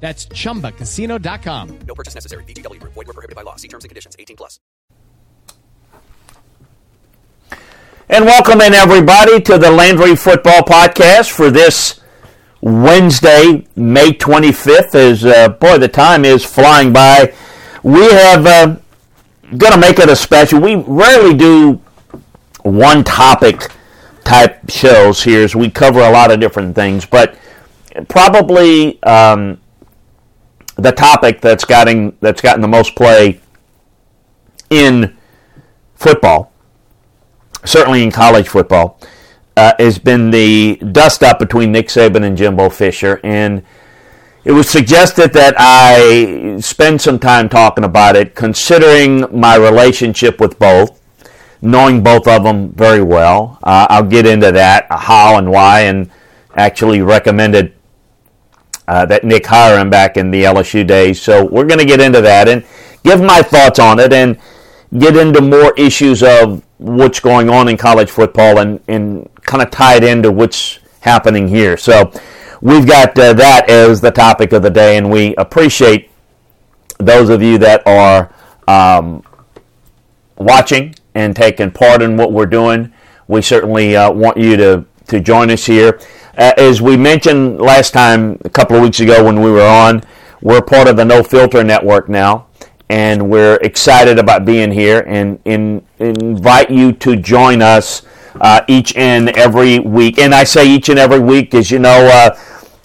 That's ChumbaCasino.com. No purchase necessary. VGW. Void were prohibited by law. See terms and conditions. 18 plus. And welcome in, everybody, to the Landry Football Podcast for this Wednesday, May 25th. As, uh, boy, the time is flying by. We have uh, going to make it a special. We rarely do one topic type shows here as we cover a lot of different things, but probably... Um, the topic that's gotten that's gotten the most play in football, certainly in college football, uh, has been the dust up between Nick Saban and Jimbo Fisher, and it was suggested that I spend some time talking about it, considering my relationship with both, knowing both of them very well. Uh, I'll get into that, how and why, and actually recommended uh, that Nick Hiram back in the LSU days. So we're going to get into that and give my thoughts on it and get into more issues of what's going on in college football and, and kind of tie it into what's happening here. So we've got uh, that as the topic of the day, and we appreciate those of you that are um, watching and taking part in what we're doing. We certainly uh, want you to, to join us here. Uh, as we mentioned last time, a couple of weeks ago when we were on, we're part of the No Filter Network now, and we're excited about being here and, and invite you to join us uh, each and every week. And I say each and every week, as you know, uh,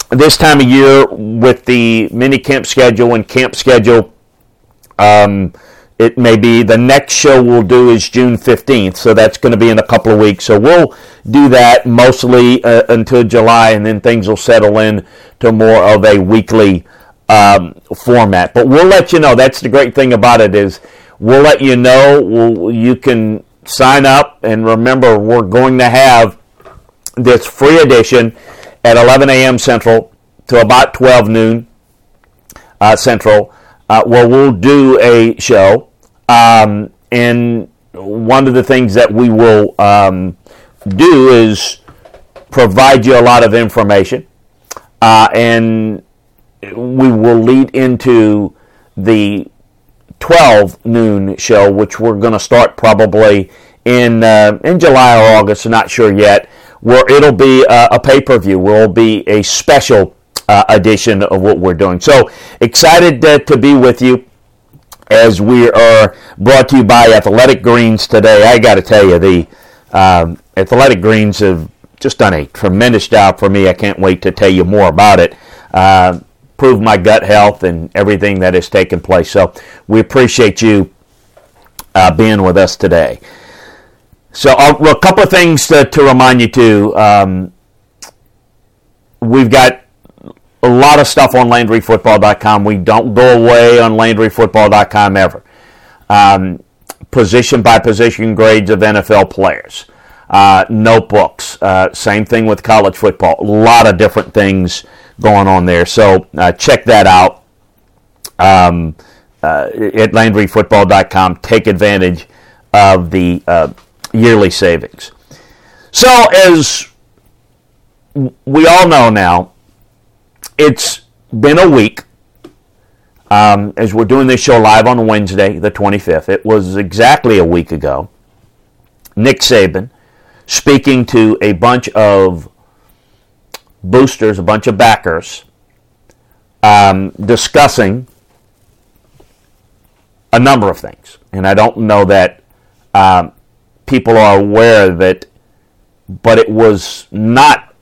this time of year with the mini camp schedule and camp schedule. Um, it may be the next show we'll do is June 15th, so that's going to be in a couple of weeks. So we'll do that mostly uh, until July, and then things will settle in to more of a weekly um, format. But we'll let you know. That's the great thing about it is we'll let you know. We'll, you can sign up, and remember, we're going to have this free edition at 11 a.m. Central to about 12 noon uh, Central uh, where we'll do a show. Um, and one of the things that we will um, do is provide you a lot of information. Uh, and we will lead into the 12 noon show, which we're going to start probably in uh, in July or August, not sure yet. Where it'll be a, a pay per view, will be a special uh, edition of what we're doing. So excited to be with you as we are brought to you by Athletic Greens today. I got to tell you, the um, Athletic Greens have just done a tremendous job for me. I can't wait to tell you more about it. Uh, prove my gut health and everything that has taken place. So we appreciate you uh, being with us today. So uh, a couple of things to, to remind you too. Um, we've got a lot of stuff on LandryFootball.com. We don't go away on LandryFootball.com ever. Um, position by position grades of NFL players, uh, notebooks, uh, same thing with college football. A lot of different things going on there. So uh, check that out um, uh, at LandryFootball.com. Take advantage of the uh, yearly savings. So, as we all know now, it's been a week um, as we're doing this show live on Wednesday, the 25th. It was exactly a week ago. Nick Saban speaking to a bunch of boosters, a bunch of backers, um, discussing a number of things, and I don't know that um, people are aware of it, but it was not.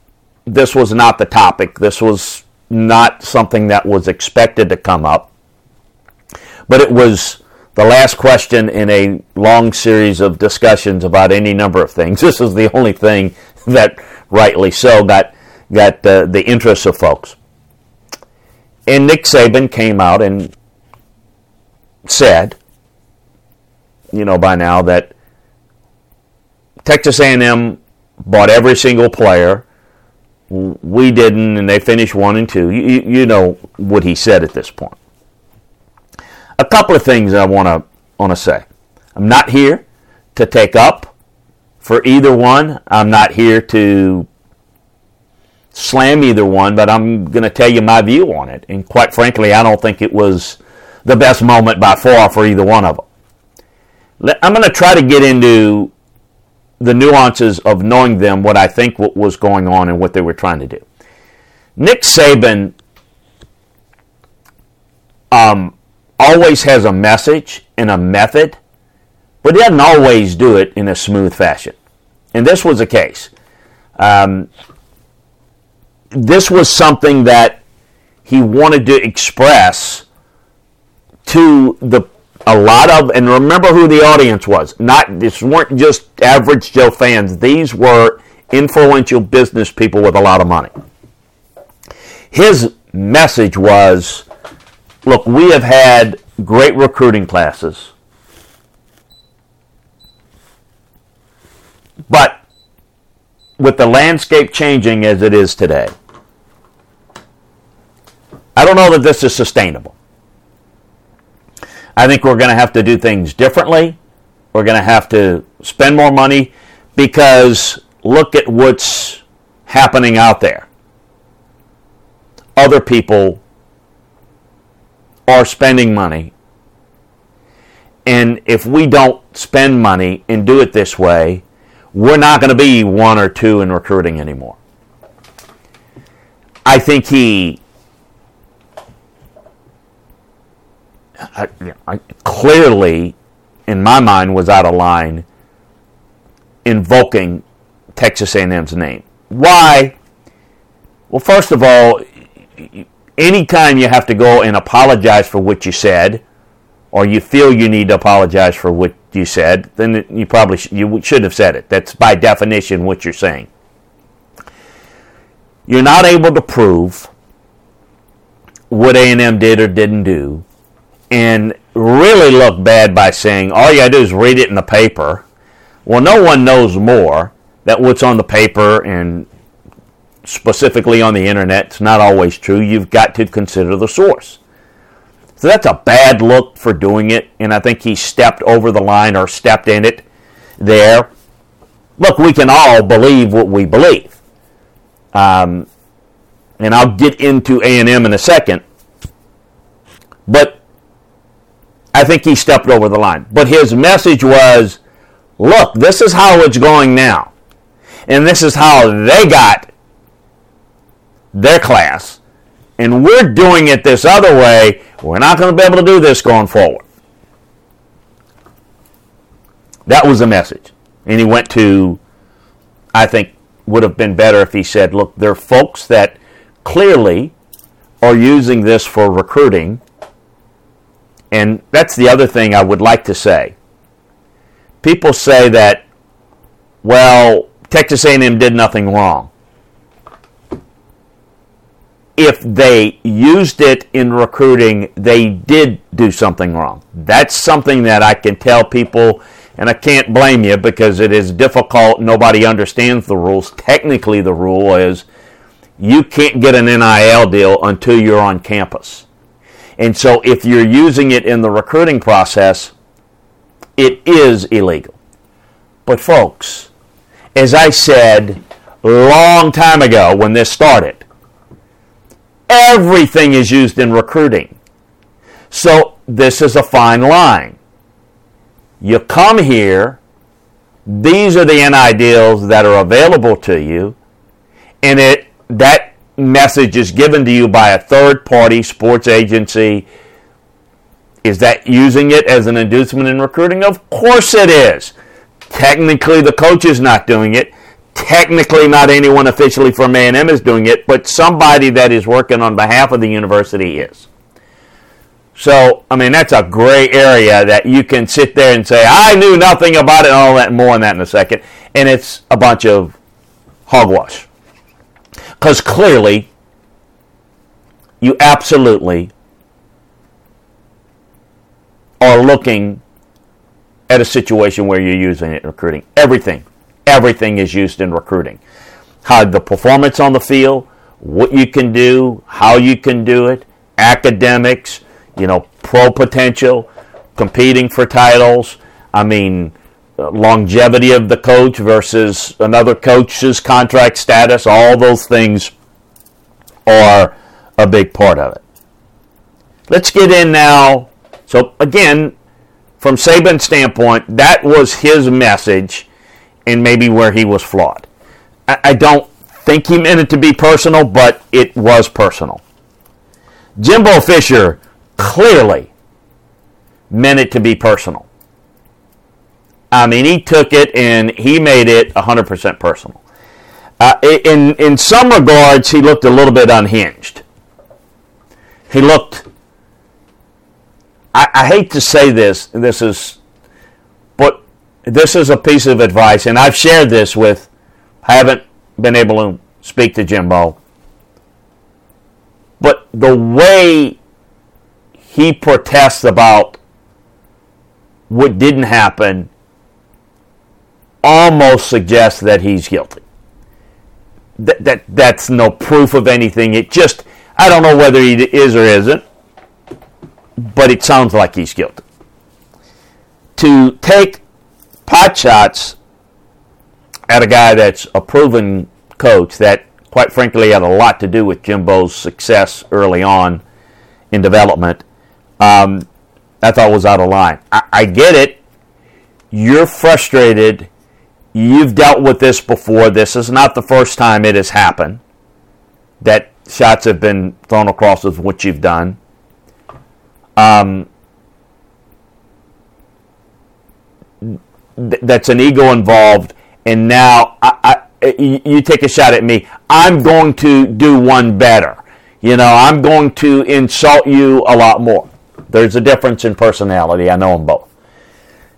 This was not the topic. This was not something that was expected to come up, but it was the last question in a long series of discussions about any number of things. This is the only thing that, rightly so, got got uh, the interest of folks. And Nick Saban came out and said, you know, by now that Texas A&M bought every single player. We didn't, and they finished one and two. You, you know what he said at this point. A couple of things I want to want to say. I'm not here to take up for either one. I'm not here to slam either one, but I'm going to tell you my view on it. And quite frankly, I don't think it was the best moment by far for either one of them. I'm going to try to get into the nuances of knowing them, what I think what was going on and what they were trying to do. Nick Saban um, always has a message and a method, but he doesn't always do it in a smooth fashion. And this was the case. Um, this was something that he wanted to express to the a lot of and remember who the audience was not this weren't just average joe fans these were influential business people with a lot of money his message was look we have had great recruiting classes but with the landscape changing as it is today I don't know that this is sustainable. I think we're going to have to do things differently. We're going to have to spend more money because look at what's happening out there. Other people are spending money. And if we don't spend money and do it this way, we're not going to be one or two in recruiting anymore. I think he I, I, clearly, in my mind, was out of line invoking Texas A&M's name. Why? Well, first of all, anytime you have to go and apologize for what you said, or you feel you need to apologize for what you said, then you probably sh- you shouldn't have said it. That's by definition what you're saying. You're not able to prove what A&M did or didn't do and really look bad by saying all you got to do is read it in the paper. Well, no one knows more that what's on the paper and specifically on the internet it's not always true. You've got to consider the source. So that's a bad look for doing it, and I think he stepped over the line or stepped in it there. Look, we can all believe what we believe, um, and I'll get into A and M in a second. But I think he stepped over the line. But his message was look, this is how it's going now. And this is how they got their class. And we're doing it this other way. We're not going to be able to do this going forward. That was the message. And he went to, I think, would have been better if he said, look, there are folks that clearly are using this for recruiting and that's the other thing I would like to say. People say that, well, Texas A&M did nothing wrong. If they used it in recruiting, they did do something wrong. That's something that I can tell people, and I can't blame you because it is difficult. Nobody understands the rules. Technically, the rule is you can't get an NIL deal until you're on campus. And so if you're using it in the recruiting process, it is illegal. But folks, as I said long time ago when this started, everything is used in recruiting. So this is a fine line. You come here, these are the NI deals that are available to you, and it that message is given to you by a third party sports agency Is that using it as an inducement in recruiting? Of course it is. Technically, the coach is not doing it. Technically, not anyone officially from A&M is doing it, but somebody that is working on behalf of the university is. So, I mean, that's a gray area that you can sit there and say, I knew nothing about it, and all that, more on that in a second. And it's a bunch of hogwash. Because clearly, you absolutely are looking at a situation where you're using it in recruiting. Everything, everything is used in recruiting. How the performance on the field, what you can do, how you can do it, academics, you know, pro potential, competing for titles. I mean, longevity of the coach versus another coach's contract status, all those things are a big part of it. Let's get in now. So, again, from Saban's standpoint, that was his message and maybe where he was flawed. I don't think he meant it to be personal, but it was personal. Jimbo Fisher clearly meant it to be personal. I mean, he took it and he made it 100% personal. Uh, in, in some regards, he looked a little bit unhinged. He looked, I, I hate to say this, this is, this is a piece of advice, and I've shared this with, I haven't been able to speak to Jimbo, but the way he protests about what didn't happen almost suggests that he's guilty. That, that that's no proof of anything. It just I don't know whether he is or isn't, but it sounds like he's guilty. To take pot shots at a guy that's a proven coach that, quite frankly, had a lot to do with Jimbo's success early on in development, um, I thought was out of line. I, I get it. You're frustrated You've dealt with this before. This is not the first time it has happened that shots have been thrown across with what you've done. Um, th- that's an ego involved, and now I, I, you take a shot at me. I'm going to do one better. You know, I'm going to insult you a lot more. There's a difference in personality. I know them both.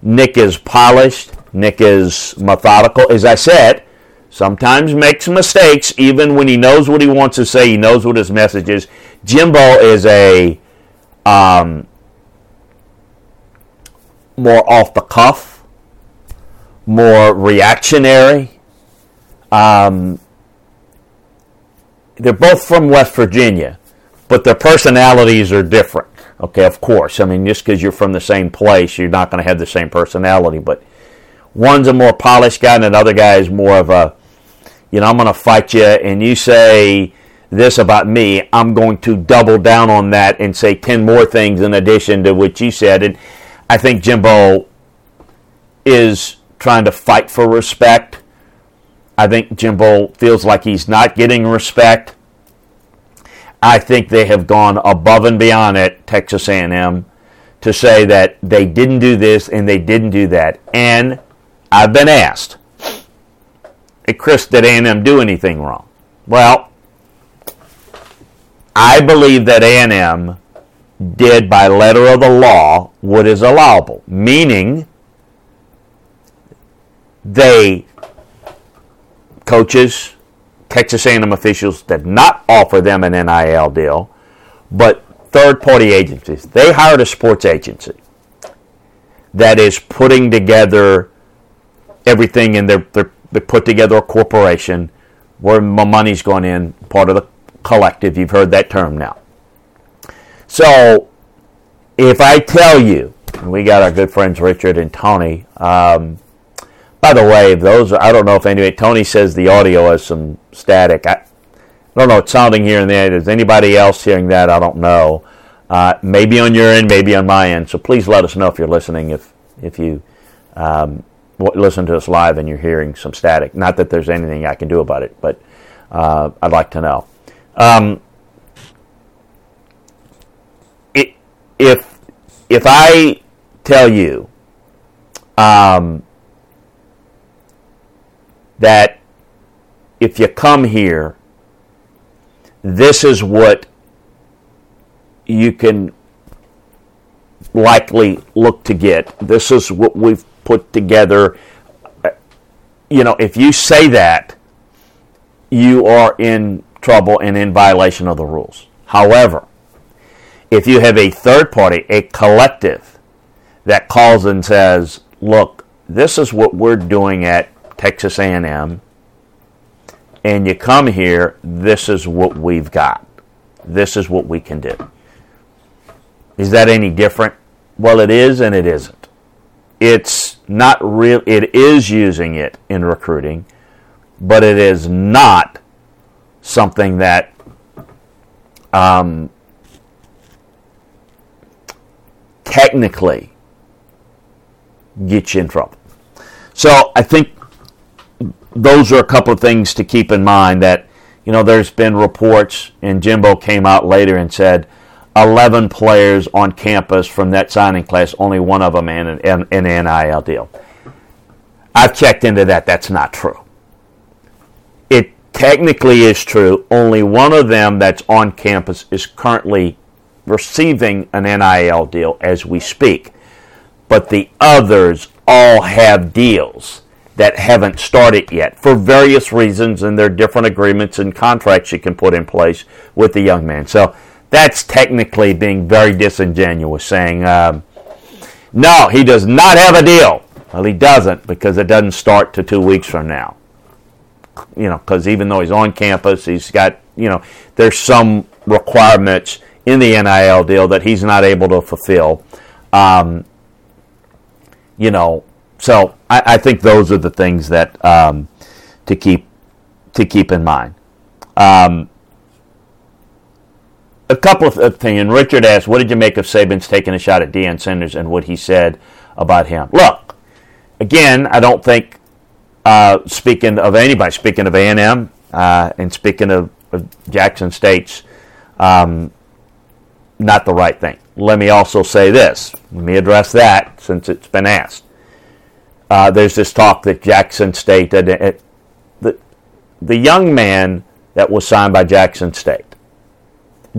Nick is polished. Nick is methodical. As I said, sometimes makes mistakes even when he knows what he wants to say. He knows what his message is. Jimbo is a um, more off the cuff, more reactionary. Um, they're both from West Virginia, but their personalities are different. Okay, of course. I mean, just because you're from the same place, you're not going to have the same personality. But one's a more polished guy, and another guy is more of a, you know, I'm going to fight you, and you say this about me, I'm going to double down on that and say 10 more things in addition to what you said. And I think Jimbo is trying to fight for respect. I think Jimbo feels like he's not getting respect. I think they have gone above and beyond at Texas A&M to say that they didn't do this and they didn't do that. And I've been asked, hey Chris, did A&M do anything wrong? Well, I believe that A&M did by letter of the law what is allowable, meaning they coaches Texas A&M officials did not offer them an NIL deal, but third-party agencies. They hired a sports agency that is putting together everything, and they're, they're they put together a corporation where my money's going in, part of the collective. You've heard that term now. So, if I tell you, we got our good friends Richard and Tony. Um, by the way, those I don't know if anyway. Tony says the audio has some static. I, I don't know. It's sounding here and there. Is anybody else hearing that? I don't know. Uh, maybe on your end, maybe on my end. So please let us know if you're listening. If if you um, listen to us live and you're hearing some static. Not that there's anything I can do about it, but uh, I'd like to know. Um, it, if if I tell you um, that if you come here, this is what you can likely look to get. This is what we've put together. You know, if you say that, you are in trouble and in violation of the rules. However, if you have a third party, a collective, that calls and says, "Look, this is what we're doing at Texas A&M, and you come here, this is what we've got. This is what we can do." Is that any different? Well, it is and it isn't. It's not real. It is using it in recruiting, but it is not something that um, technically gets you in trouble. So I think those are a couple of things to keep in mind that, you know, there's been reports, and Jimbo came out later and said 11 players on campus from that signing class, only one of them in an, an NIL deal. I've checked into that. That's not true. It technically is true. Only one of them that's on campus is currently receiving an NIL deal as we speak. But the others all have deals that haven't started yet for various reasons, and there are different agreements and contracts you can put in place with the young man. So that's technically being very disingenuous, saying, um, no, he does not have a deal. Well, he doesn't because it doesn't start to two weeks from now. You know, because even though he's on campus, he's got, you know, there's some requirements in the NIL deal that he's not able to fulfill. Um, you know, so I, I, think those are the things that um, to keep to keep in mind. Um, a couple of things. And Richard asked, "What did you make of Saban's taking a shot at Deion Sanders and what he said about him?" Look, again, I don't think. Uh, speaking of anybody, speaking of A and M, uh, and speaking of, of Jackson State's um, not the right thing. Let me also say this. Let me address that since it's been asked. Uh, there's this talk that Jackson State, that it, the, the young man that was signed by Jackson State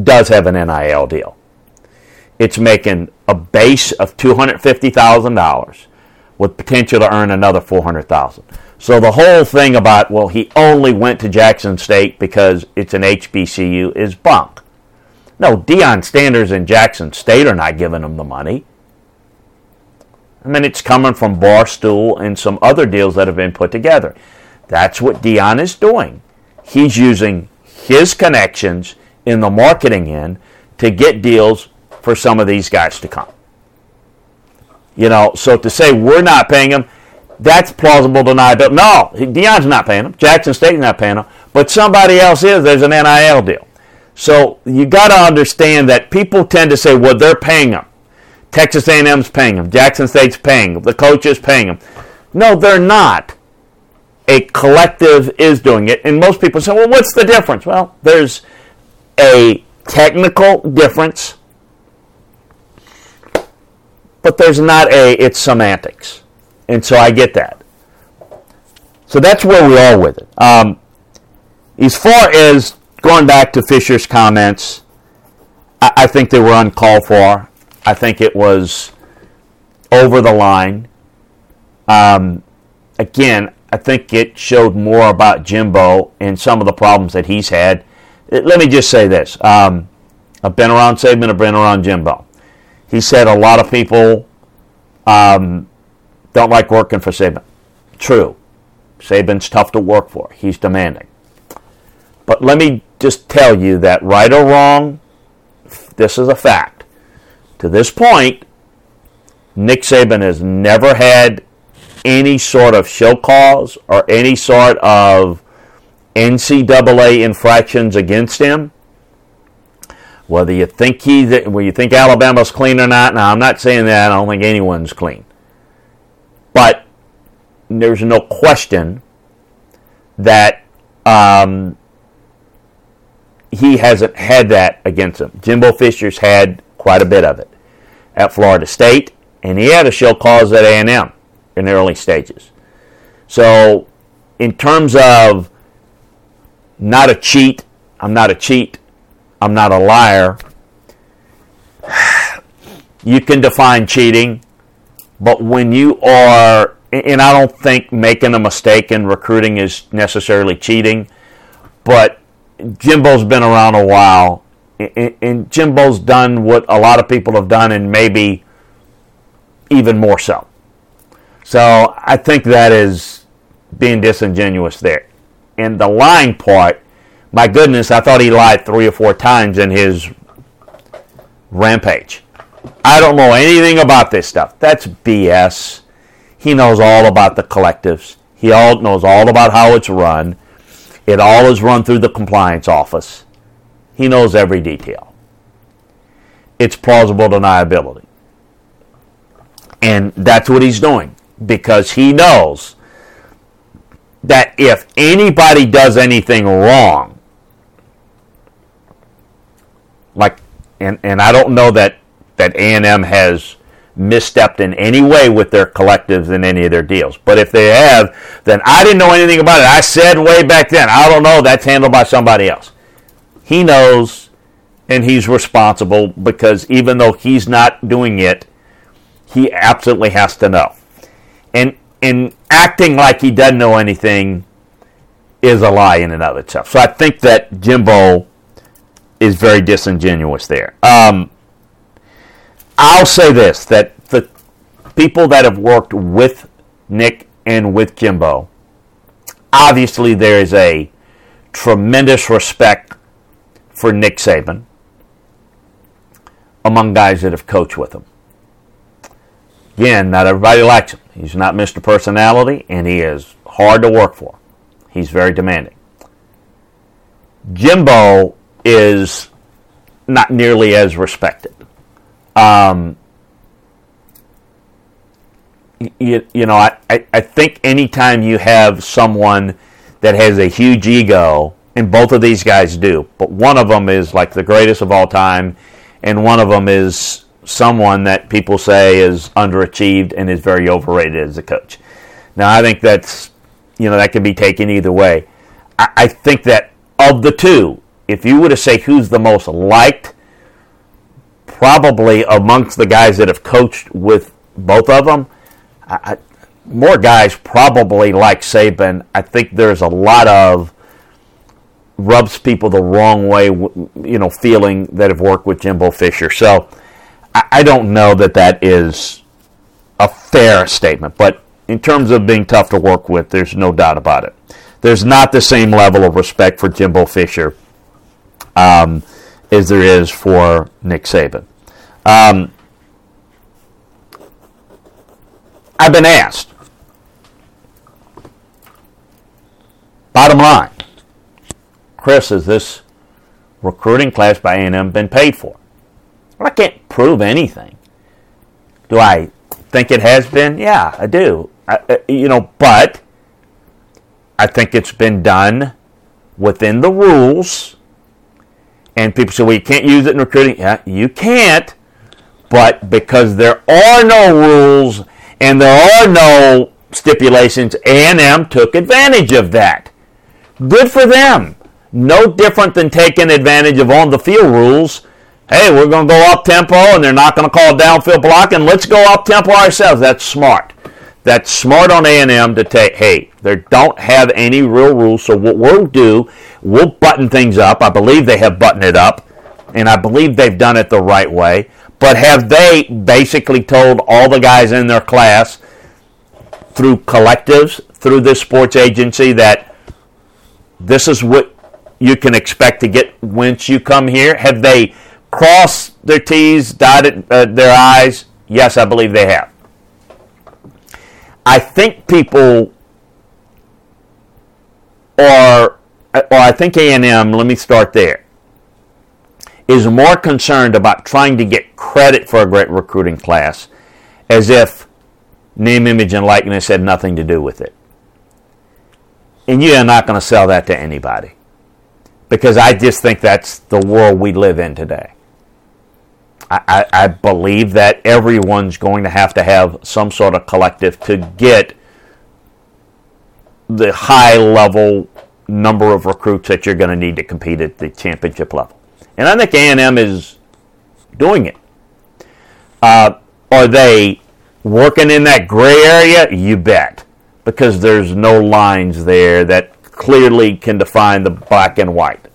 does have an NIL deal. It's making a base of $250,000 with potential to earn another 400000 So the whole thing about, well, he only went to Jackson State because it's an HBCU is bunk. No, Deion Sanders and Jackson State are not giving him the money. I mean, it's coming from Barstool and some other deals that have been put together. That's what Deion is doing. He's using his connections in the marketing end to get deals for some of these guys to come. You know, so to say we're not paying him, that's plausible deniability. No, Deion's not paying him. Jackson State's not paying him. But somebody else is. There's an NIL deal. So you got to understand that people tend to say, well, they're paying them. Texas A&M's paying them. Jackson State's paying them. The coach is paying them. No, they're not. A collective is doing it. And most people say, well, what's the difference? Well, there's a technical difference, but there's not a, it's semantics. And so I get that. So that's where we are with it. Um, as far as going back to Fisher's comments, I, I think they were uncalled for. I think it was over the line. Um, again, I think it showed more about Jimbo and some of the problems that he's had. Let me just say this. Um, I've been around Saban, I've been around Jimbo. He said a lot of people um, don't like working for Saban. True. Saban's tough to work for. He's demanding. But let me just tell you that right or wrong, this is a fact. To this point, Nick Saban has never had any sort of show cause or any sort of NCAA infractions against him. Whether you think he, whether you think Alabama's clean or not, now I'm not saying that. I don't think anyone's clean, but there's no question that um, he hasn't had that against him. Jimbo Fisher's had quite a bit of it. at Florida State, and he had a show cause at A&M in the early stages. So, in terms of not a cheat, I'm not a cheat, I'm not a liar. You can define cheating, but when you are, and I don't think making a mistake in recruiting is necessarily cheating, but Jimbo's been around a while, and Jimbo's done what a lot of people have done, and maybe even more so. So I think that is being disingenuous there. And the lying part, my goodness, I thought he lied three or four times in his rampage. I don't know anything about this stuff. That's BS. He knows all about the collectives. He all knows all about how it's run. It all is run through the compliance office. He knows every detail. It's plausible deniability. And that's what he's doing because he knows that if anybody does anything wrong, like, and, and I don't know that, that A&M has misstepped in any way with their collectives in any of their deals. But if they have, then I didn't know anything about it. I said way back then, I don't know, that's handled by somebody else. He knows and he's responsible because even though he's not doing it, he absolutely has to know. And and acting like he doesn't know anything is a lie in and of itself. So I think that Jimbo is very disingenuous there. Um, I'll say this that the people that have worked with Nick and with Jimbo, obviously there is a tremendous respect for Nick Saban among guys that have coached with him. Again, not everybody likes him. He's not Mr. Personality, and he is hard to work for. He's very demanding. Jimbo is not nearly as respected. Um, you, you know, I, I, I think anytime you have someone that has a huge ego, and both of these guys do, but one of them is like the greatest of all time, and one of them is someone that people say is underachieved and is very overrated as a coach. Now, I think that's, you know, that can be taken either way. I, I think that of the two, if you were to say who's the most liked, probably amongst the guys that have coached with both of them, I, more guys probably like Saban. I think there's a lot of rubs people the wrong way, you know, feeling that have worked with Jimbo Fisher. So I don't know that that is a fair statement, but in terms of being tough to work with, there's no doubt about it. There's not the same level of respect for Jimbo Fisher um, as there is for Nick Saban. Um, I've been asked. Bottom line, Chris, has this recruiting class by A&M been paid for? Well, I can't prove anything. Do I think it has been? Yeah, I do. I, uh, you know, but I think it's been done within the rules. And people say, well, you can't use it in recruiting. Yeah, you can't. But because there are no rules and there are no stipulations, A&M took advantage of that. Good for them. No different than taking advantage of on the field rules hey, we're going to go up tempo and they're not going to call downfield block and let's go up tempo ourselves. That's smart. That's smart on A&M to take, hey, they don't have any real rules, so what we'll do, we'll button things up. I believe they have buttoned it up, and I believe they've done it the right way. But have they basically told all the guys in their class through collectives, through this sports agency, that this is what you can expect to get once you come here? Have they crossed their T's, dotted uh, their I's? Yes, I believe they have. I think people are, or I think A&M, let me start there, is more concerned about trying to get credit for a great recruiting class as if name, image, and likeness had nothing to do with it. And you are not going to sell that to anybody because I just think that's the world we live in today. I, I, believe that everyone's going to have to have some sort of collective to get the high level number of recruits that you're going to need to compete at the championship level. And I think A&M is doing it. Uh, are they working in that gray area? You bet. Because there's no lines there that clearly can define the black and white.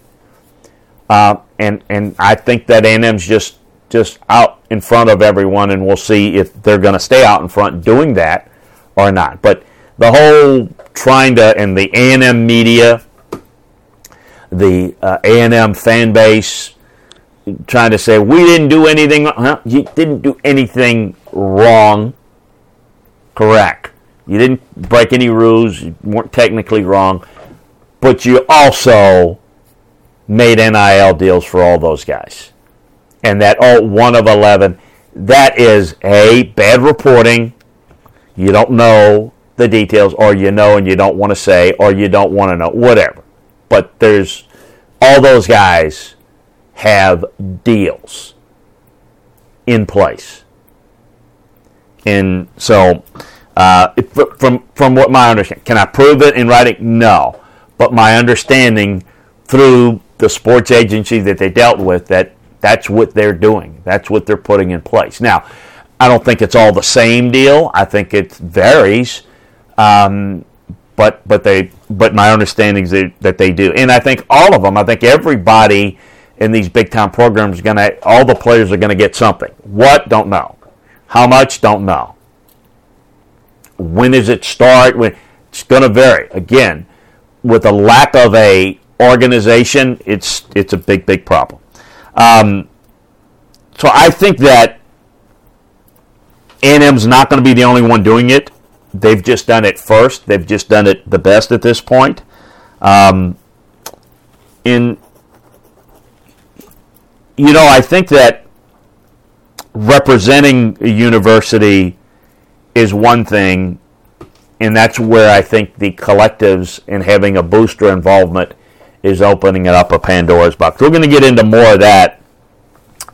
Uh, and and I think that A&M's just just out in front of everyone, and we'll see if they're going to stay out in front doing that or not. But the whole trying to and the A&M media, the uh, A&M fan base, trying to say we didn't do anything. Huh? You didn't do anything wrong. Correct. You didn't break any rules. You weren't technically wrong, but you also made NIL deals for all those guys. And that oh one of eleven, that is a bad reporting. You don't know the details, or you know and you don't want to say, or you don't want to know, whatever. But there's all those guys have deals in place. And so, uh, from from what my understanding, can I prove it in writing? No, but my understanding through the sports agency that they dealt with that that's what they're doing. That's what they're putting in place. Now, I don't think it's all the same deal. I think it varies. Um, but but they but my understanding is that, that they do, and I think all of them. I think everybody in these big time programs is going to all the players are going to get something. What? Don't know. How much? Don't know. When does it start? When it's going to vary. Again, with a lack of a organization, it's it's a big big problem. Um, so I think that A&M's not going to be the only one doing it. They've just done it first. They've just done it the best at this point. Um, in you know, I think that representing a university is one thing, and that's where I think the collectives and having a booster involvement is opening it up a Pandora's box. We're going to get into more of that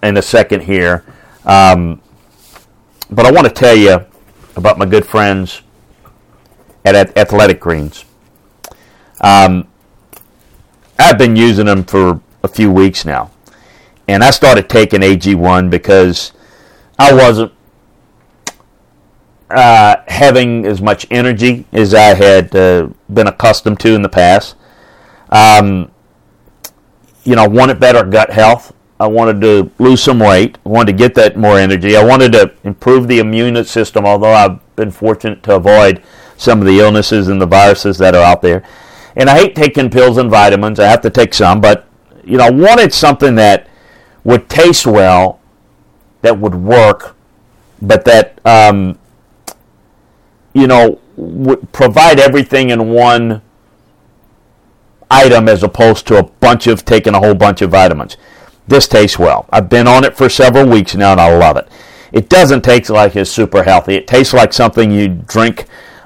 in a second here. Um, but I want to tell you about my good friends at Athletic Greens. Um, I've been using them for a few weeks now. And I started taking AG1 because I wasn't uh, having as much energy as I had uh, been accustomed to in the past. Um, you know, I wanted better gut health. I wanted to lose some weight. I wanted to get that more energy. I wanted to improve the immune system, although I've been fortunate to avoid some of the illnesses and the viruses that are out there. And I hate taking pills and vitamins. I have to take some, but you know, I wanted something that would taste well, that would work, but that um, you know would provide everything in one item as opposed to a bunch of taking a whole bunch of vitamins. This tastes well. I've been on it for several weeks now and I love it. It doesn't taste like it's super healthy. It tastes like something you drink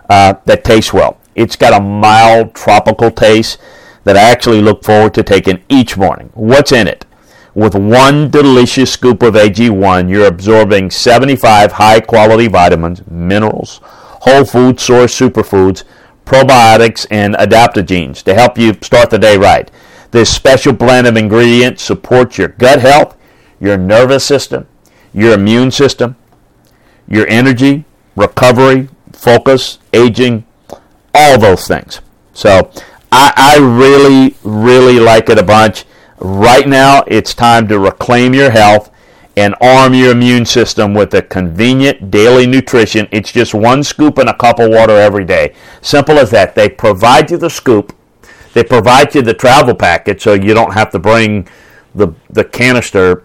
uh, that tastes well. It's got a mild tropical taste that I actually look forward to taking each morning. What's in it? With one delicious scoop of AG1, you're absorbing 75 high quality vitamins, minerals, whole food source superfoods, probiotics, and adaptogens to help you start the day right. This special blend of ingredients supports your gut health, your nervous system, your immune system, your energy, recovery, focus, aging, all those things. So I, I really, really like it a bunch. Right now, it's time to reclaim your health and arm your immune system with a convenient daily nutrition. It's just one scoop and a cup of water every day. Simple as that. They provide you the scoop. They provide you the travel packet so you don't have to bring the, the canister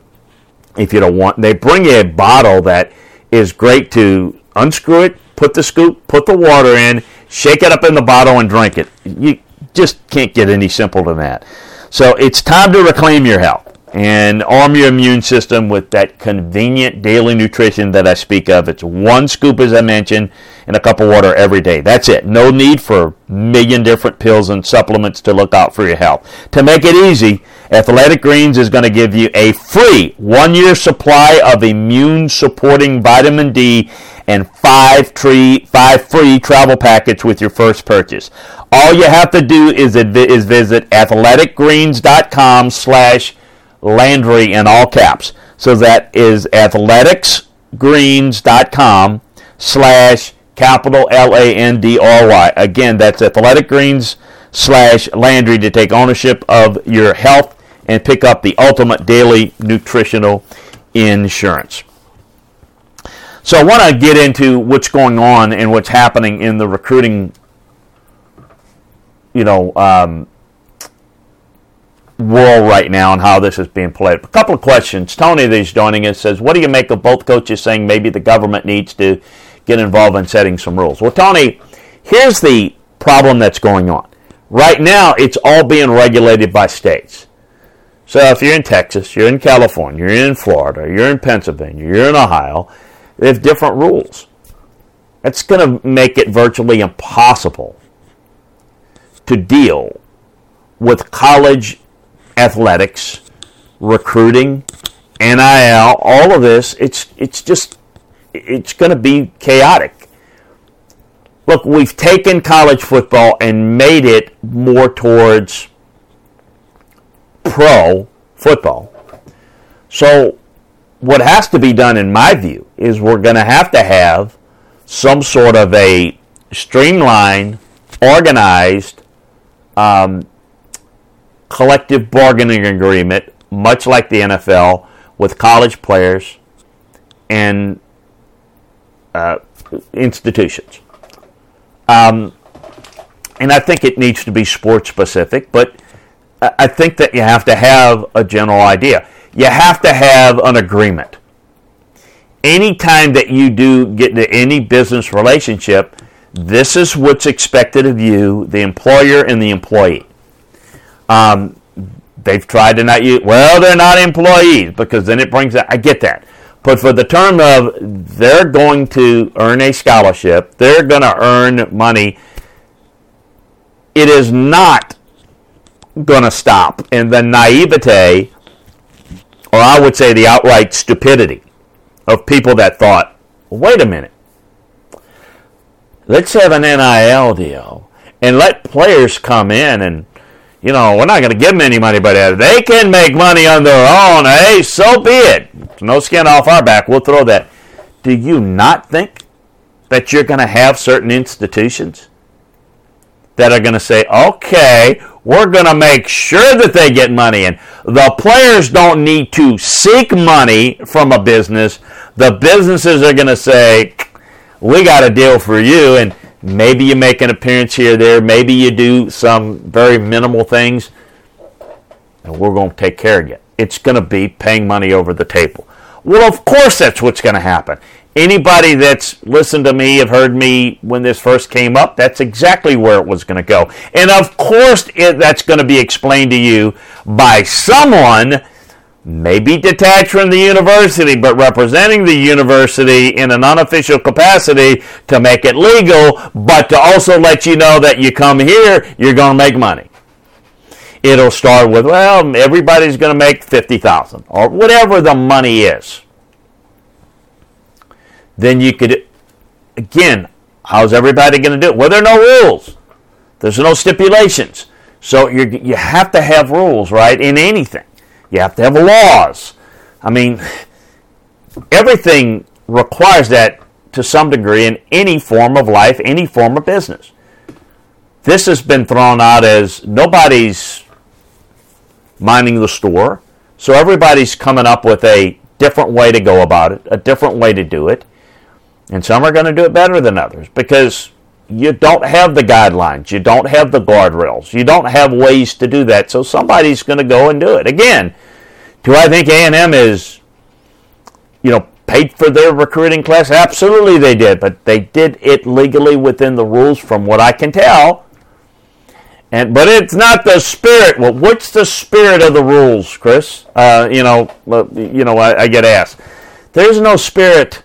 if you don't want. They bring you a bottle that is great to unscrew it, put the scoop, put the water in, shake it up in the bottle, and drink it. You just can't get any simpler than that. So it's time to reclaim your health and arm your immune system with that convenient daily nutrition that I speak of. It's one scoop, as I mentioned, and a cup of water every day. That's it. No need for a million different pills and supplements to look out for your health. To make it easy, Athletic Greens is going to give you a free one year supply of immune supporting vitamin D and five, tree, five free travel packets with your first purchase. All you have to do is, is visit athleticgreens.com slash Landry in all caps. So that is athleticgreens.com slash capital L-A-N-D-R-Y. Again, that's athleticgreens slash Landry to take ownership of your health and pick up the ultimate daily nutritional insurance. So I want to get into what's going on and what's happening in the recruiting, you know, um, world right now and how this is being played. A couple of questions. Tony, that's joining us, says, "What do you make of both coaches saying maybe the government needs to get involved in setting some rules?" Well, Tony, here's the problem that's going on. Right now, it's all being regulated by states. So if you're in Texas, you're in California, you're in Florida, you're in Pennsylvania, you're in Ohio, they have different rules. That's going to make it virtually impossible to deal with college athletics, recruiting, NIL, all of this. It's it's just it's going to be chaotic. Look, we've taken college football and made it more towards pro football. So, what has to be done, in my view, is we're going to have to have some sort of a streamlined, organized, um, collective bargaining agreement, much like the NFL, with college players and uh, institutions. Um, and I think it needs to be sport specific, but I think that you have to have a general idea. You have to have an agreement. Anytime that you do get into any business relationship, this is what's expected of you, the employer and the employee. Um, they've tried to not use, well, they're not employees because then it brings that. I get that. But for the term of they're going to earn a scholarship, they're going to earn money, it is not going to stop. And the naivete, or I would say the outright stupidity of people that thought, wait a minute, let's have an NIL deal and let players come in and you know, we're not going to give them any money, but they can make money on their own, hey, so be it. No skin off our back. We'll throw that. Do you not think that you're going to have certain institutions that are going to say, okay, we're going to make sure that they get money and the players don't need to seek money from a business. The businesses are going to say, we got a deal for you and Maybe you make an appearance here or there. Maybe you do some very minimal things. And we're going to take care of you. It's going to be paying money over the table. Well, of course, that's what's going to happen. Anybody that's listened to me, have heard me when this first came up, that's exactly where it was going to go. And of course, it, that's going to be explained to you by someone maybe detached from the university, but representing the university in an unofficial capacity to make it legal, but to also let you know that you come here, you're going to make money. It'll start with, well, everybody's going to make 50000 or whatever the money is. Then you could, again, how's everybody going to do it? Well, there are no rules. There's no stipulations. So you you have to have rules, right, in anything. You have to have laws. I mean, everything requires that to some degree in any form of life, any form of business. This has been thrown out as nobody's minding the store, so everybody's coming up with a different way to go about it, a different way to do it, and some are going to do it better than others because you don't have the guidelines, you don't have the guardrails, you don't have ways to do that. So somebody's going to go and do it. Again, do I think A&M is, you know, paid for their recruiting class? Absolutely, they did, but they did it legally within the rules, from what I can tell. And but it's not the spirit. Well, what's the spirit of the rules, Chris? Uh, you know, you know, I, I get asked. There's no spirit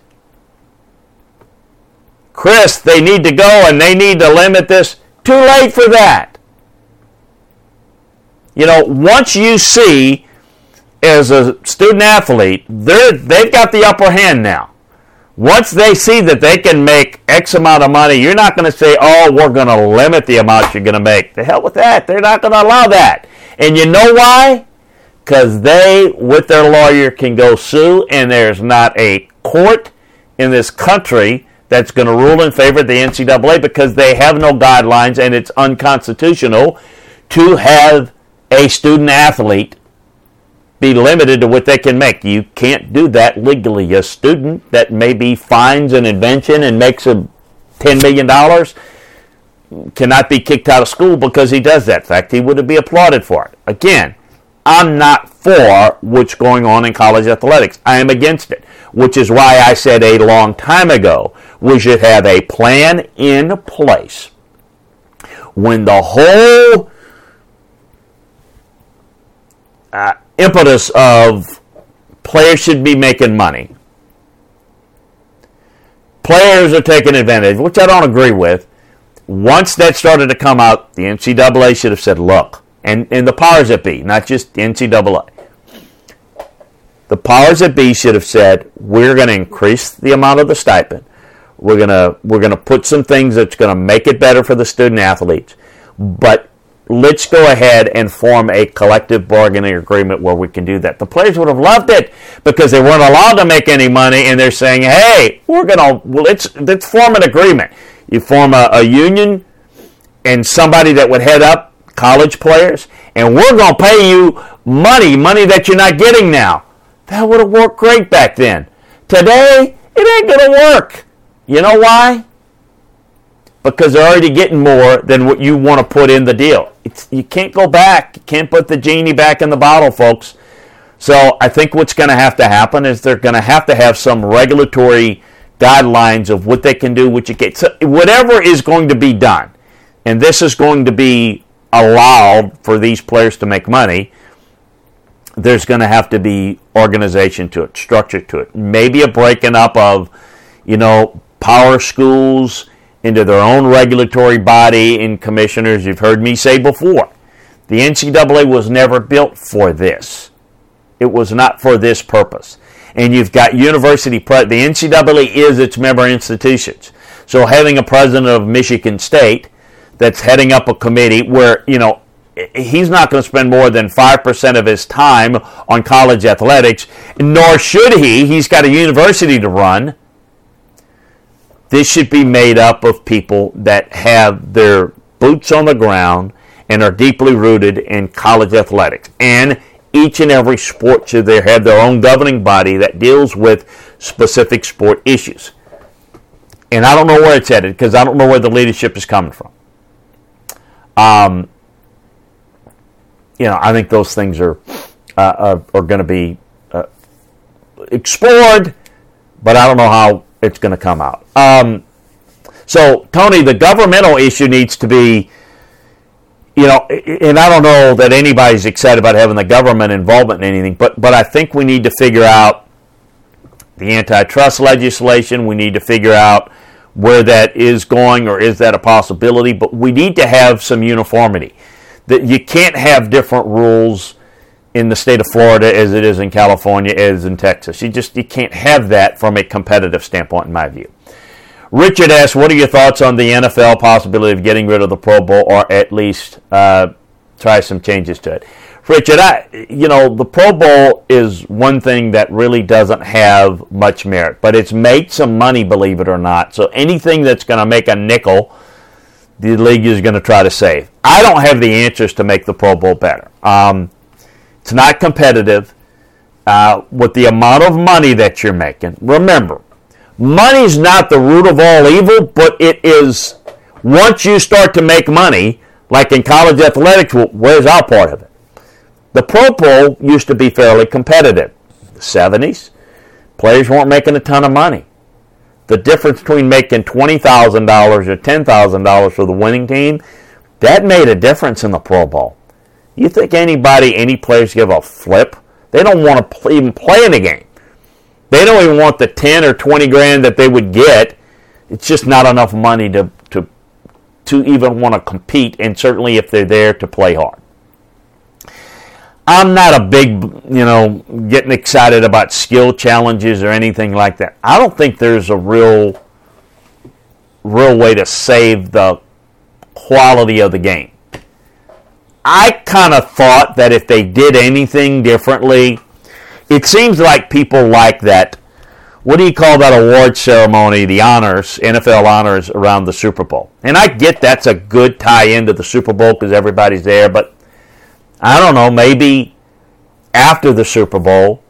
Chris, they need to go and they need to limit this. Too late for that. You know, once you see as a student athlete, they're they've got the upper hand now. Once they see that they can make X amount of money, you're not going to say, "Oh, we're going to limit the amount you're going to make." The hell with that. They're not going to allow that. And you know why? Because they, with their lawyer, can go sue, and there's not a court in this country that's going to rule in favor of the NCAA because they have no guidelines and it's unconstitutional to have a student athlete be limited to what they can make. You can't do that legally. A student that maybe finds an invention and makes a $10 million cannot be kicked out of school because he does that. In fact, he would be applauded for it. Again, I'm not for what's going on in college athletics. I am against it, which is why I said a long time ago we should have a plan in place when the whole uh, impetus of players should be making money. Players are taking advantage, which I don't agree with. Once that started to come out, the NCAA should have said, look, and, and the powers that be, not just the NCAA, the powers that be should have said, we're going to increase the amount of the stipend. We're going to we're going to put some things that's going to make it better for the student athletes. But let's go ahead and form a collective bargaining agreement where we can do that. The players would have loved it because they weren't allowed to make any money, and they're saying, "Hey, we're gonna let's let's form an agreement." You form a, a union and somebody that would head up college players, and we're gonna pay you money, money that you're not getting now. That would have worked great back then. Today, it ain't gonna work. You know why? Because they're already getting more than what you want to put in the deal. It's, you can't go back. You can't put the genie back in the bottle, folks. So I think what's going to have to happen is they're going to have to have some regulatory guidelines of what they can do, what you get. So whatever is going to be done, and this is going to be allowed for these players to make money, there's going to have to be organization to it, structure to it. Maybe a breaking up of, you know, power schools into their own regulatory body and commissioners. You've heard me say before, the NCAA was never built for this. It was not for this purpose. And you've got university, pre- the NCAA is its member institutions. So having a president of Michigan State that's heading up a committee where, you know, he's not going to spend more than 5% of his time on college athletics, nor should he. He's got a university to run. This should be made up of people that have their boots on the ground and are deeply rooted in college athletics. And each and every sport should have their own governing body that deals with specific sport issues. And I don't know where it's headed because I don't know where the leadership is coming from. Um, you know, I think those things are uh, are, are going to be uh, explored, but I don't know how it's going to come out. Um, so, Tony, the governmental issue needs to be, you know, and I don't know that anybody's excited about having the government involvement in anything, but but I think we need to figure out the antitrust legislation. We need to figure out where that is going, or is that a possibility? But we need to have some uniformity. That you can't have different rules in the state of Florida as it is in California as in Texas. You just you can't have that from a competitive standpoint, in my view. Richard asks, "What are your thoughts on the NFL possibility of getting rid of the Pro Bowl, or at least uh, try some changes to it?" Richard, I, you know, the Pro Bowl is one thing that really doesn't have much merit, but it's made some money, believe it or not. So anything that's going to make a nickel, the league is going to try to save. I don't have the answers to make the Pro Bowl better. Um, it's not competitive uh, with the amount of money that you're making. Remember, money's not the root of all evil, but it is once you start to make money, like in college athletics, where's our part of it? The Pro Bowl used to be fairly competitive. The 70s, players weren't making a ton of money. The difference between making $20,000 or $10,000 for the winning team, that made a difference in the Pro Bowl. You think anybody, any players give a flip? They don't want to even play in the game. They don't even want the 10 or 20 grand that they would get. It's just not enough money to, to, to even want to compete, and certainly if they're there to play hard. I'm not a big, you know, getting excited about skill challenges or anything like that. I don't think there's a real, real way to save the quality of the game. I kind of thought that if they did anything differently, it seems like people like that. What do you call that award ceremony? The honors, NFL honors around the Super Bowl. And I get that's a good tie in to the Super Bowl because everybody's there, but I don't know, maybe after the Super Bowl,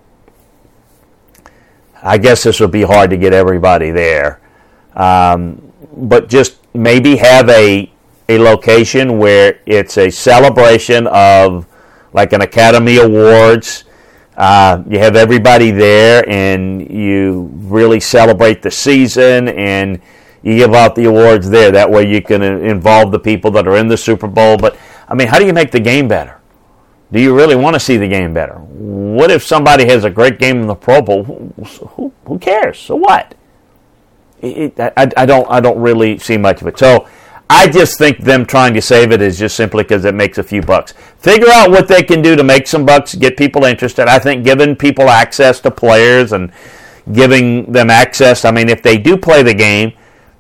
I guess this would be hard to get everybody there. Um, but just maybe have a a location where it's a celebration of like an Academy Awards. Uh, you have everybody there, and you really celebrate the season, and you give out the awards there. That way, you can involve the people that are in the Super Bowl. But I mean, how do you make the game better? Do you really want to see the game better? What if somebody has a great game in the Pro Bowl? Who, who cares? So what? It, I, I don't I don't really see much of it. So I just think them trying to save it is just simply because it makes a few bucks. Figure out what they can do to make some bucks, get people interested. I think giving people access to players and giving them access. I mean, if they do play the game,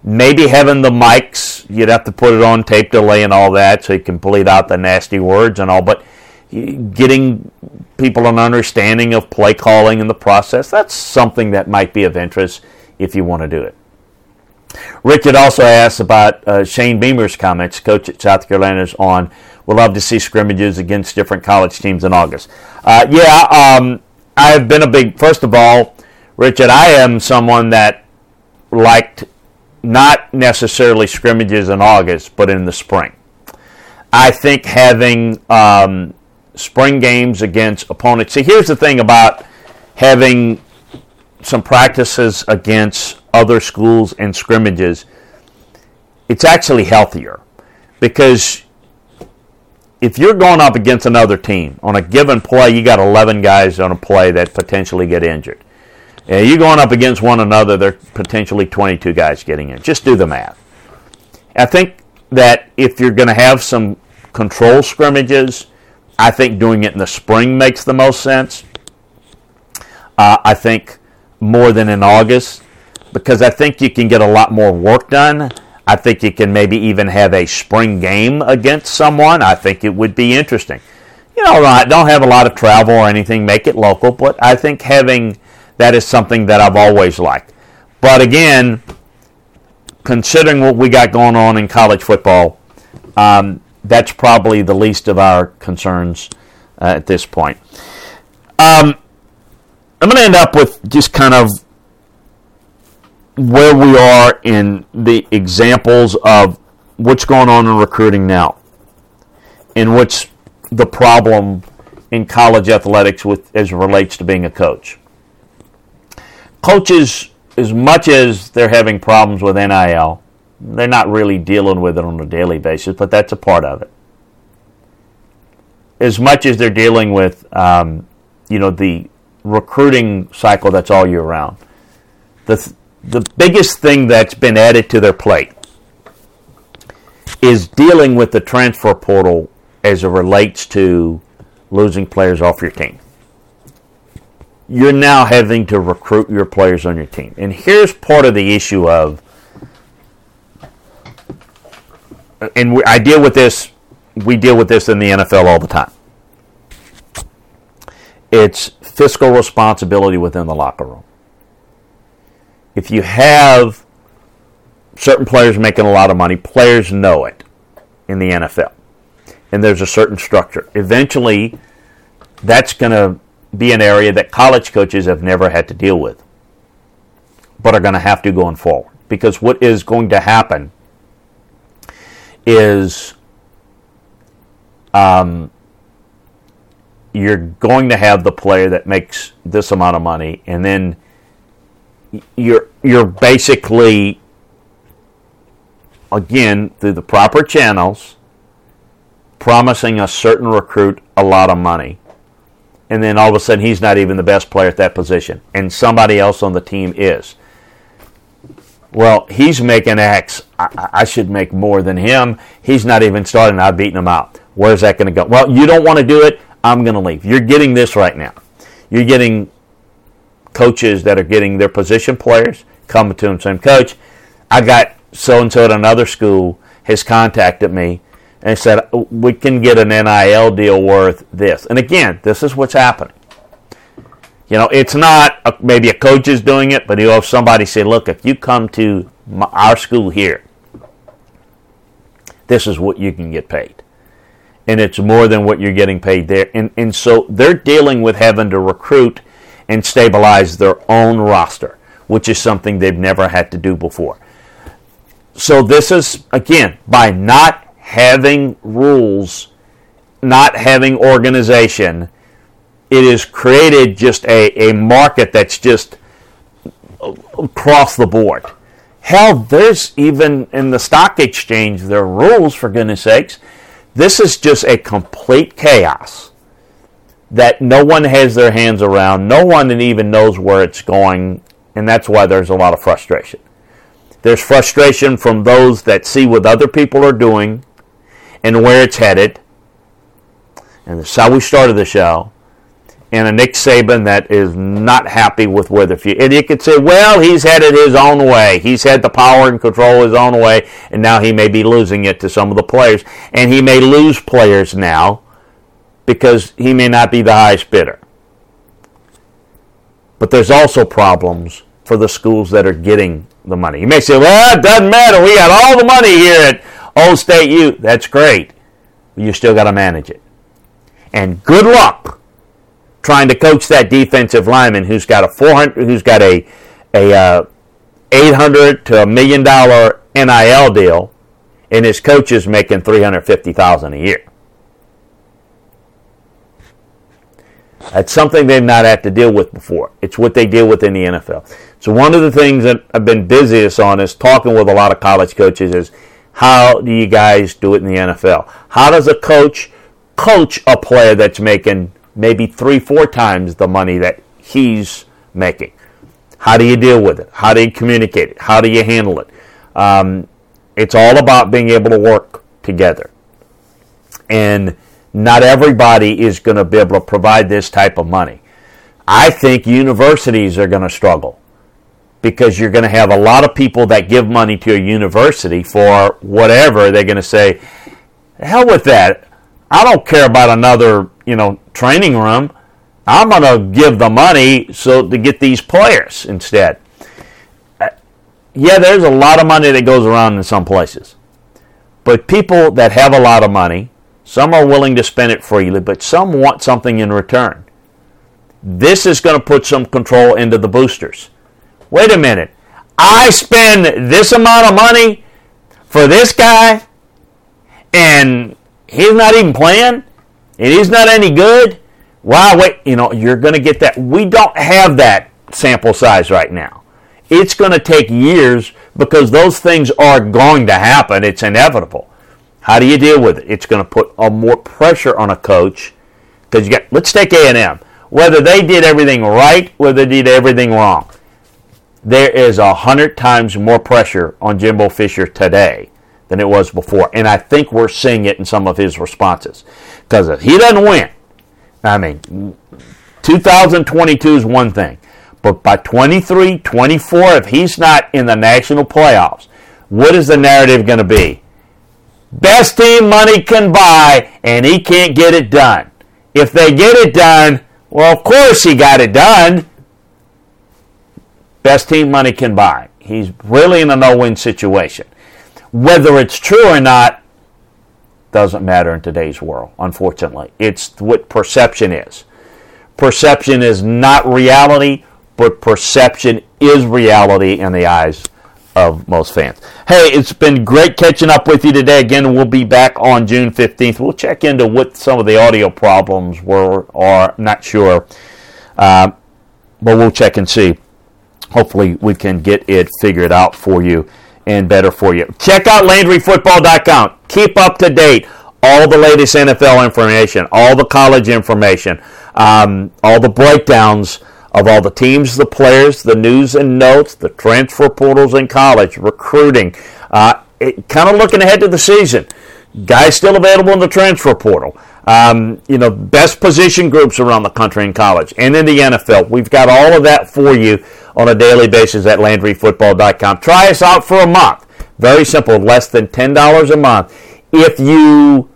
maybe having the mics, you'd have to put it on tape delay and all that so you can bleed out the nasty words and all. But getting people an understanding of play calling in the process, that's something that might be of interest if you want to do it. Richard also asked about uh, Shane Beamer's comments, coach at South Carolina's, on we'll love to see scrimmages against different college teams in August. Uh, yeah, um, I've been a big, first of all, Richard, I am someone that liked not necessarily scrimmages in August, but in the spring. I think having um, spring games against opponents. See, here's the thing about having some practices against other schools and scrimmages, it's actually healthier because if you're going up against another team on a given play, you got 11 guys on a play that potentially get injured. And you're going up against one another, there are potentially 22 guys getting in. Just do the math. I think that if you're going to have some control scrimmages, I think doing it in the spring makes the most sense. Uh, I think more than in August because I think you can get a lot more work done. I think you can maybe even have a spring game against someone. I think it would be interesting. You know, don't have a lot of travel or anything, make it local, but I think having that is something that I've always liked. But again, considering what we got going on in college football, um, that's probably the least of our concerns uh, at this point. Um, I'm going to end up with just kind of where we are in the examples of what's going on in recruiting now and what's the problem in college athletics with as it relates to being a coach. Coaches, as much as they're having problems with NIL, they're not really dealing with it on a daily basis, but that's a part of it. As much as they're dealing with, um, you know, the recruiting cycle that's all year round, the the biggest thing that's been added to their plate is dealing with the transfer portal as it relates to losing players off your team. You're now having to recruit your players on your team. And here's part of the issue of, and I deal with this, we deal with this in the NFL all the time. It's fiscal responsibility within the locker room if you have certain players making a lot of money, players know it in the NFL. And there's a certain structure. Eventually, that's going to be an area that college coaches have never had to deal with, but are going to have to going forward. Because what is going to happen is um, you're going to have the player that makes this amount of money, and then you're you're basically again through the proper channels promising a certain recruit a lot of money. And then all of a sudden he's not even the best player at that position. And somebody else on the team is. Well he's making x. I, I should make more than him. He's not even starting. I've beaten him out. Where's that going to go? Well you don't want to do it. I'm going to leave. You're getting this right now. You're getting coaches that are getting their position players coming to them saying, Coach, I got so and so at another school has contacted me and said, We can get an NIL deal worth this. And again, this is what's happening. You know, it's not a, maybe a coach is doing it, but you have somebody say, Look, if you come to my, our school here, this is what you can get paid. And it's more than what you're getting paid there. And, and so they're dealing with having to recruit and stabilize their own roster, which is something they've never had to do before. So this is, again, by not having rules, not having organization, it has created just a, a market that's just across the board. Hell, there's even in the stock exchange, there are rules, for goodness sakes. This is just a complete chaos that no one has their hands around, no one even knows where it's going, and that's why there's a lot of frustration. There's frustration from those that see what other people are doing and where it's headed. And that's how we started the show. And a Nick Saban that is not happy with where the future. And you could say, well, he's headed his own way. He's had the power and control his own way, and now he may be losing it to some of the players. And he may lose players now because he may not be the highest bidder. But there's also problems for the schools that are getting the money. You may say, well, it doesn't matter. We got all the money here at Old State U. That's great. But you still got to manage it. And good luck trying to coach that defensive lineman who's got a 400 who's got a a uh, 800 to a million dollar NIL deal and his coach is making 350,000 a year. That's something they've not had to deal with before. It's what they deal with in the NFL. So one of the things that I've been busiest on is talking with a lot of college coaches is how do you guys do it in the NFL? How does a coach coach a player that's making maybe three, four times the money that he's making? How do you deal with it? How do you communicate it? How do you handle it? Um, it's all about being able to work together. And not everybody is going to be able to provide this type of money. I think universities are going to struggle because you're going to have a lot of people that give money to a university for whatever. They're going to say, hell with that. I don't care about another, you know, training room. I'm going to give the money so to get these players instead. Uh, yeah, there's a lot of money that goes around in some places. But people that have a lot of money some are willing to spend it freely, but some want something in return. This is going to put some control into the boosters. Wait a minute. I spend this amount of money for this guy, and he's not even playing, and he's not any good. Wow, wait, you know, you're going to get that. We don't have that sample size right now. It's going to take years because those things are going to happen. It's inevitable. How do you deal with it? It's going to put a more pressure on a coach because you got. Let's take A and M. Whether they did everything right, whether they did everything wrong, there is a hundred times more pressure on Jimbo Fisher today than it was before, and I think we're seeing it in some of his responses. Because if he doesn't win, I mean, 2022 is one thing, but by 23, 24, if he's not in the national playoffs, what is the narrative going to be? Best team money can buy, and he can't get it done. If they get it done, well, of course he got it done. Best team money can buy. He's really in a no win situation. Whether it's true or not doesn't matter in today's world, unfortunately. It's what perception is. Perception is not reality, but perception is reality in the eyes of most fans. Hey, it's been great catching up with you today. Again, we'll be back on June 15th. We'll check into what some of the audio problems were or not sure. Uh, but we'll check and see. Hopefully, we can get it figured out for you and better for you. Check out LandryFootball.com. Keep up to date. All the latest NFL information, all the college information, um, all the breakdowns of all the teams, the players, the news and notes, the transfer portals in college, recruiting, uh, kind of looking ahead to the season. Guys still available in the transfer portal. um, you know, best position groups around the country in college and in the NFL. We've got all of that for you on a daily basis at LandryFootball.com. Try us out for a month. Very simple, less than $10 a month. If you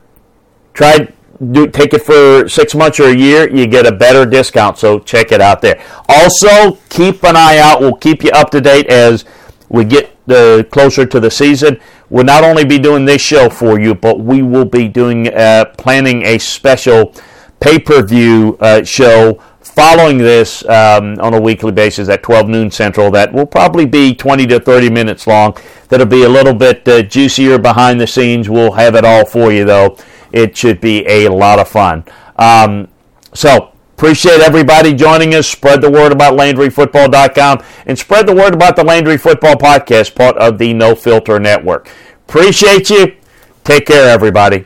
try do take it for six months or a year, you get a better discount. So check it out there. Also, keep an eye out. We'll keep you up to date as we get the closer to the season. We'll not only be doing this show for you, but we will be doing uh, planning a special pay per view uh, show following this um, on a weekly basis at 12 noon Central. That will probably be 20 to 30 minutes long. That'll be a little bit uh, juicier behind the scenes. We'll have it all for you, though. It should be a lot of fun. Um, so, appreciate everybody joining us. Spread the word about LandryFootball.com and spread the word about the Landry Football Podcast, part of the No Filter Network. Appreciate you. Take care, everybody.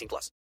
18 plus.